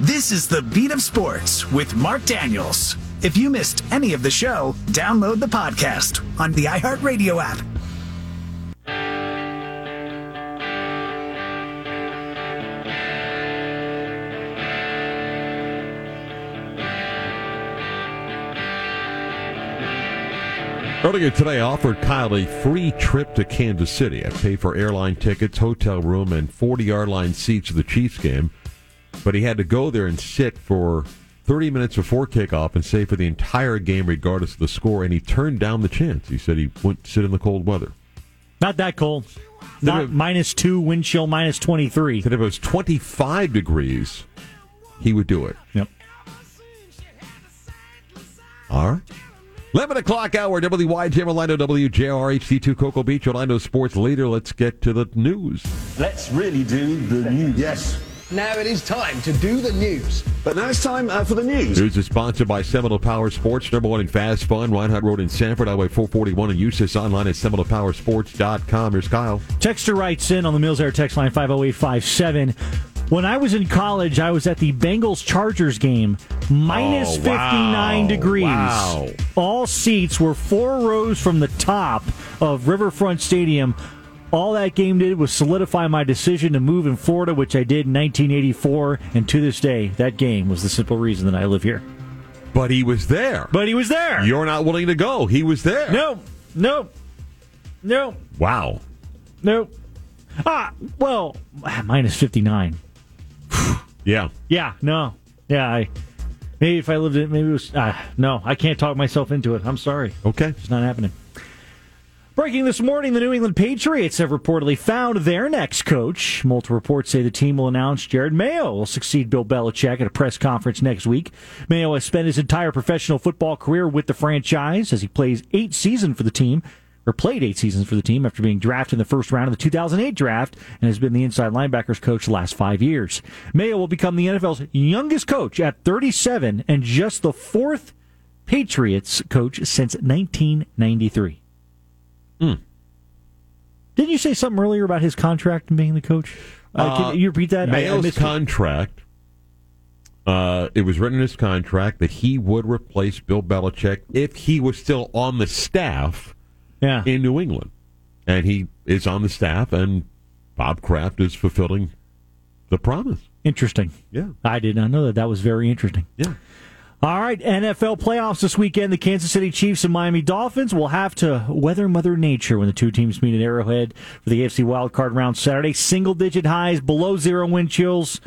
This is the Beat of Sports with Mark Daniels. If you missed any of the show, download the podcast on the iHeartRadio app. Earlier today, I offered Kyle a free trip to Kansas City. I paid for airline tickets, hotel room, and 40 yard line seats of the Chiefs game. But he had to go there and sit for 30 minutes before kickoff and stay for the entire game, regardless of the score. And he turned down the chance. He said he wouldn't sit in the cold weather. Not that cold. Not it- minus two, wind chill minus 23. He said if it was 25 degrees, he would do it. Yep. All right. 11 o'clock hour, WYGM Orlando, WJR, HD2 Cocoa Beach, Orlando Sports Leader. Let's get to the news. Let's really do the news. Yes. Now it is time to do the news. But now it's time uh, for the news. News is sponsored by Seminole Power Sports, number one in fast fun, Rinehart Road in Sanford, Highway 441 in Eustis, online at SeminolePowersports.com. Here's Kyle. Texter writes in on the Mills Air text line 50857. When I was in college, I was at the Bengals Chargers game, minus Oh, wow. 59 degrees. Wow. All seats were four rows from the top of Riverfront Stadium. All that game did was solidify my decision to move in Florida, which I did in 1984. And to this day, that game was the simple reason that I live here. But he was there. But he was there. You're not willing to go. He was there. no, no, no, Wow. no. Ah, well, minus 59. Yeah. Yeah, no. Yeah, I maybe if I lived in maybe it was uh, no, I can't talk myself into it. I'm sorry. Okay. It's not happening. Breaking this morning, the New England Patriots have reportedly found their next coach. Multiple reports say the team will announce Jerod Mayo will succeed Bill Belichick at a press conference next week. Mayo has spent his entire professional football career with the franchise as he plays eight seasons for the team, or played eight seasons for the team after being drafted in the first round of the 2008 draft and has been the inside linebackers coach the last five years. Mayo will become the NFL's youngest coach at 37 and just the fourth Patriots coach since 1993. Didn't you say something earlier about his contract and being the coach? Uh, Uh, can you repeat that? I- I Mayo's missed contract. Uh, it was written in his contract that he would replace Bill Belichick if he was still on the staff Yeah. in New England, and he is on the staff, and Bob Kraft is fulfilling the promise. Interesting. Yeah, I did not know that. That was very interesting. yeah. All right, NFL playoffs this weekend. The Kansas City Chiefs and Miami Dolphins will have to weather Mother Nature when the two teams meet at Arrowhead for the AFC wildcard round Saturday. Single digit highs, below zero wind chills.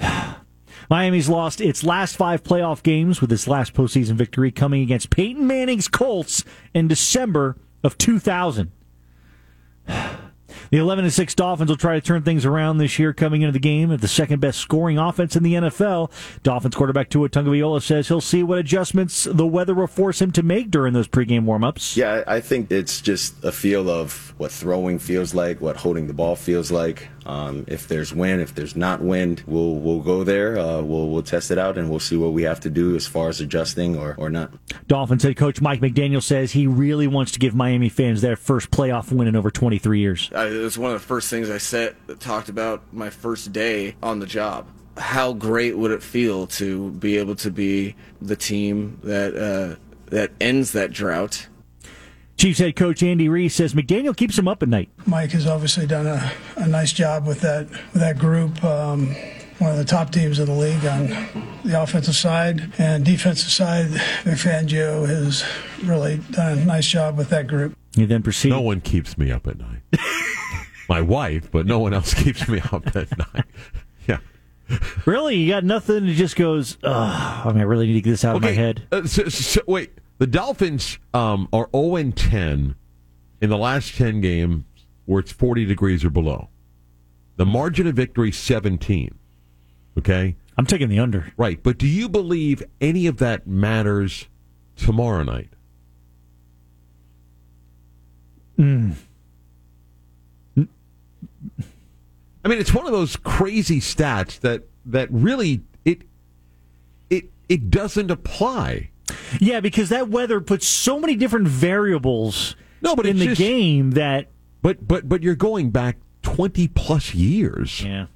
Miami's lost its last five playoff games with its last postseason victory coming against Peyton Manning's Colts in December of 2000. The 11 and 6 Dolphins will try to turn things around this year coming into the game at the second best scoring offense in the NFL. Dolphins quarterback Tua Tagovailoa says he'll see what adjustments the weather will force him to make during those pregame warmups. Yeah, I I think it's just a feel of what throwing feels like, what holding the ball feels like. Um, if there's wind, if there's not wind, we'll we'll go there. Uh, we'll we'll test it out and we'll see what we have to do as far as adjusting or, or not. Dolphins head coach Mike McDaniel says he really wants to give Miami fans their first playoff win in over 23 years. I, it was one of the first things I said that talked about my first day on the job. How great would it feel to be able to be the team that uh, that ends that drought? Chiefs head coach Andy Reid says McDaniel keeps him up at night. Mike has obviously done a, a nice job with that with that group. Um, one of the top teams in the league on the offensive side and defensive side. Vic Fangio has really done a nice job with that group. He then proceeds. No one keeps me up at night. My wife, but no one else keeps me up at night. Yeah. Really? You got nothing? It just goes, I mean, I really need to get this out of my head. Uh, so, so, wait, the Dolphins um, are 0 and 10 in the last 10 games where it's 40 degrees or below. The margin of victory 17. Okay? I'm taking the under. Right, but do you believe any of that matters tomorrow night? I mean, it's one of those crazy stats that that really it it it doesn't apply. Yeah, because that weather puts so many different variables No, but in the just- game that. But but but you're going back 20 plus years Yeah.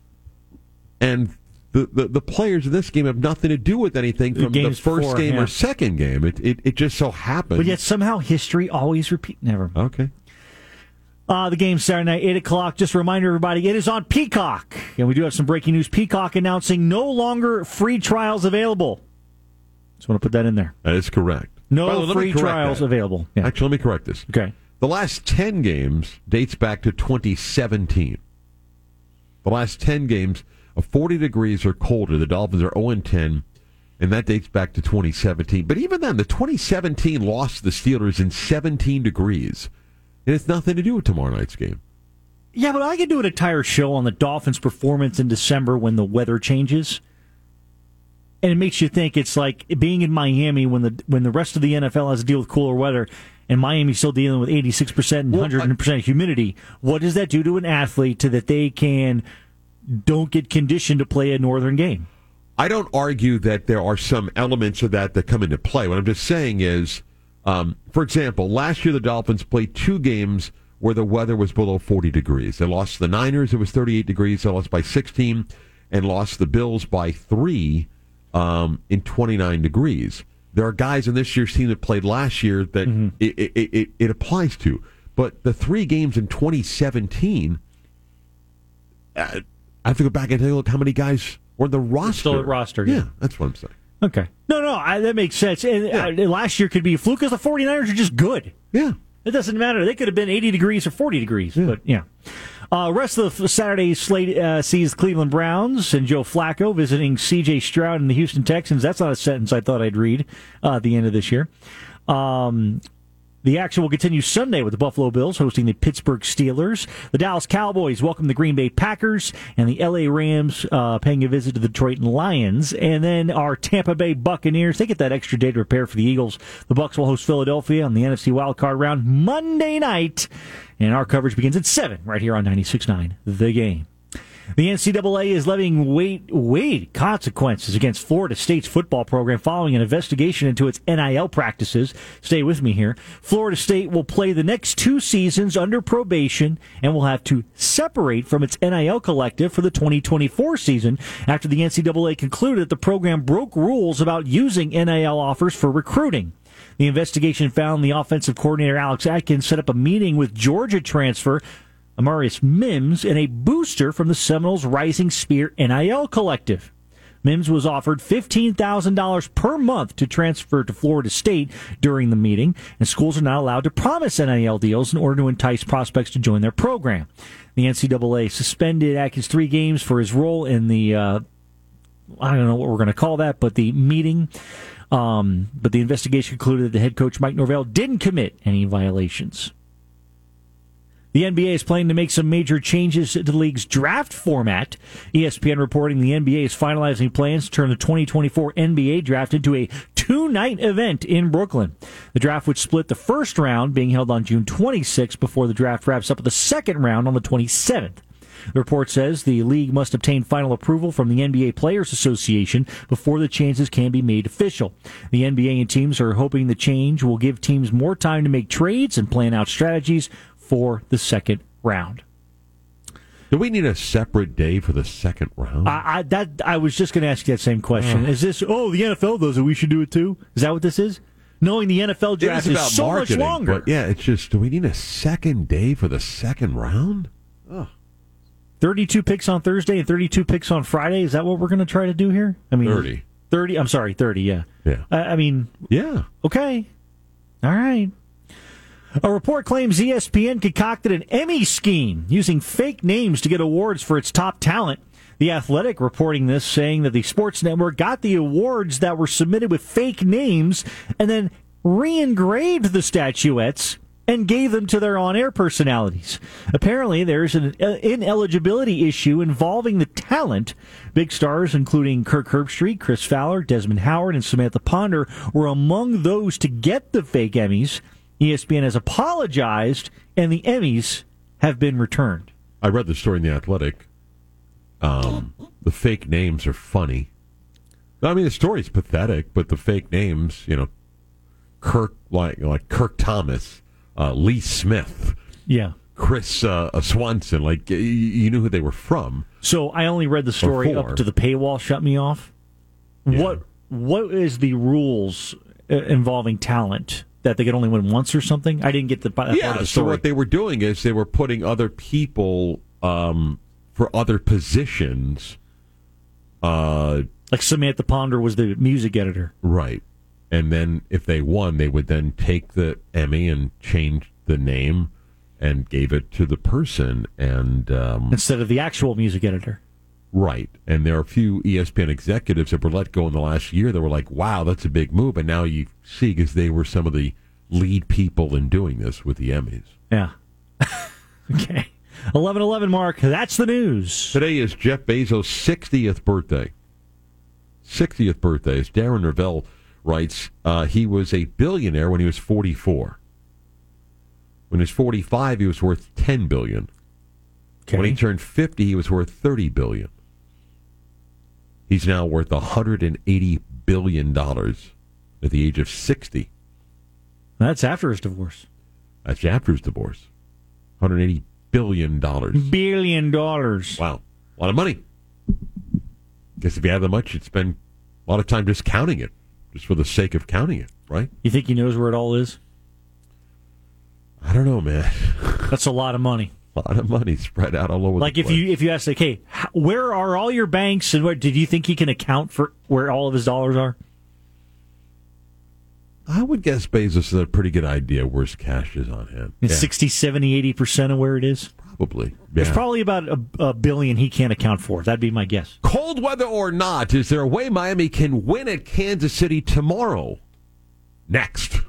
and the, the, the players in this game have nothing to do with anything from the, first before, game yeah. or second game. It, it it just so happens. But yet somehow history always repeats. Never. okay. Uh, the game Saturday night, 8 o'clock. Just a reminder, everybody, it is on Peacock. And we do have some breaking news. Peacock announcing no longer free trials available. Just want to put that in there. That is correct. No way, free trials that. available. Yeah. Actually, let me correct this. Okay. The last 10 games dates back to 2017. The last 10 games of 40 degrees or colder, the Dolphins are 0 10, and that dates back to 2017. But even then, the 2017 loss to the Steelers in 17 degrees. It has nothing to do with tomorrow night's game. Yeah, but I could do an entire show on the Dolphins' performance in December when the weather changes. And it makes you think it's like being in Miami when the when the rest of the NFL has to deal with cooler weather and Miami's still dealing with 86% and Well, 100% humidity. What does that do to an athlete to that they can don't get conditioned to play a northern game? I don't argue that there are some elements of that that come into play. What I'm just saying is, um, for example, last year the Dolphins played two games where the weather was below 40 degrees. They lost the Niners, it was 38 degrees. They lost by 16 and lost the Bills by three um, in 29 degrees. There are guys in this year's team that played last year that it, it, it, it applies to. But the three games in 2017, uh, I have to go back and take a look how many guys were in the roster. still at roster, Yeah, yeah. that's what I'm saying. Okay. No, no, I, that makes sense. And uh, last year could be a fluke because the 49ers are just good. Yeah. It doesn't matter. They could have been 80 degrees or 40 degrees, but yeah. Uh, rest of the Saturday slate uh, sees Cleveland Browns and Joe Flacco visiting C.J. Stroud and the Houston Texans. That's not a sentence I thought I'd read uh, at the end of this year. Um, the action will continue Sunday with the Buffalo Bills hosting the Pittsburgh Steelers. The Dallas Cowboys welcome the Green Bay Packers, and the LA Rams uh, paying a visit to the Detroit Lions. And then our Tampa Bay Buccaneers, they get that extra day to prepare for the Eagles. The Bucs will host Philadelphia on the NFC wildcard round Monday night. And our coverage begins at 7 right here on 96.9 The Game. The NCAA is levying weight, weight consequences against Florida State's football program following an investigation into its NIL practices. Stay with me here. Florida State will play the next two seasons under probation and will have to separate from its NIL collective for the 2024 season after the NCAA concluded that the program broke rules about using NIL offers for recruiting. The investigation found the offensive coordinator Alex Atkins set up a meeting with Georgia transfer Amarius Mims and a booster from the Seminoles Rising Spear NIL collective. Mims was offered $15,000 per month to transfer to Florida State during the meeting, and schools are not allowed to promise NIL deals in order to entice prospects to join their program. The NCAA suspended Atkins three games for his role in the, uh, I don't know what we're going to call that, but the meeting. Um, but the investigation concluded that the head coach Mike Norvell didn't commit any violations. The NBA is planning to make some major changes to the league's draft format. ESPN reporting the NBA is finalizing plans to turn the 2024 NBA draft into a two night event in Brooklyn. The draft would split the first round, being held on June 26th, before the draft wraps up with the second round on the 27th. The report says the league must obtain final approval from the NBA Players Association before the changes can be made official. The NBA and teams are hoping the change will give teams more time to make trades and plan out strategies for the second round. Do we need a separate day for the second round? I, I that I was just going to ask you that same question. Oh. Is this oh the NFL does it? We should do it too. Is that what this is? Knowing the NFL It draft is about so much longer. But yeah, it's just, do we need a second day for the second round? 32 picks on Thursday and 32 picks on Friday. Is that what we're going to try to do here? I mean, 30. 30. I'm sorry, 30. Yeah. Yeah. I, I mean, Yeah. okay. All right. A report claims ESPN concocted an Emmy scheme using fake names to get awards for its top talent. The Athletic reporting this, saying that the Sports Network got the awards that were submitted with fake names and then re engraved the statuettes and gave them to their on air personalities. Apparently, there's an uh, ineligibility issue involving the talent. Big stars, including Kirk Herbstreit, Chris Fowler, Desmond Howard, and Samantha Ponder, were among those to get the fake Emmys. ESPN has apologized, and the Emmys have been returned. I read the story in The Athletic. Um, the fake names are funny. I mean, the story's pathetic, but the fake names, you know, Kirk, like like Kirk Thomas, uh, Lee Smith, Yeah. Chris uh, Swanson. Like you, you knew who they were from. So I only read the story four. up to the paywall. Shut me off. What What is the rules uh, involving talent that they could only win once or something? I didn't get the that part of Yeah. the So what they were doing is they were putting other people um, for other positions. Uh, like Samantha Ponder was the music editor. Right. And then if they won, they would then take the Emmy and change the name and gave it to the person. And um, instead of the actual music editor. Right. And there are a few ESPN executives that were let go in the last year that were like, "Wow, that's a big move." And now you see because they were some of the lead people in doing this with the Emmys. Yeah. okay. Eleven eleven. Mark. That's the news. Today is Jeff Bezos' 60th birthday. 60th birthday. As Darren Rovell writes, uh, he was a billionaire when he was 44. When he was 45, he was worth 10 billion. When he turned 50, he was worth 30 billion. He's now worth 180 billion dollars at the age of 60. That's after his divorce. That's after his divorce. 180 billion dollars. Billion dollars. Wow. A lot of money. Guess if you have that much, you'd spend a lot of time just counting it, just for the sake of counting it, right? You think he knows where it all is? I don't know, man. That's a lot of money. A lot of money spread out all over. Like if place. you if you ask like, hey, where are all your banks and what did you think he can account for where all of his dollars are? I would guess Bezos has a pretty good idea where his cash is on him. It's Yeah, 60, 70, 80% of where it is. probably. There's probably about a, a billion he can't account for. That'd be my guess. Cold weather or not, is there a way Miami can win at Kansas City tomorrow? Next.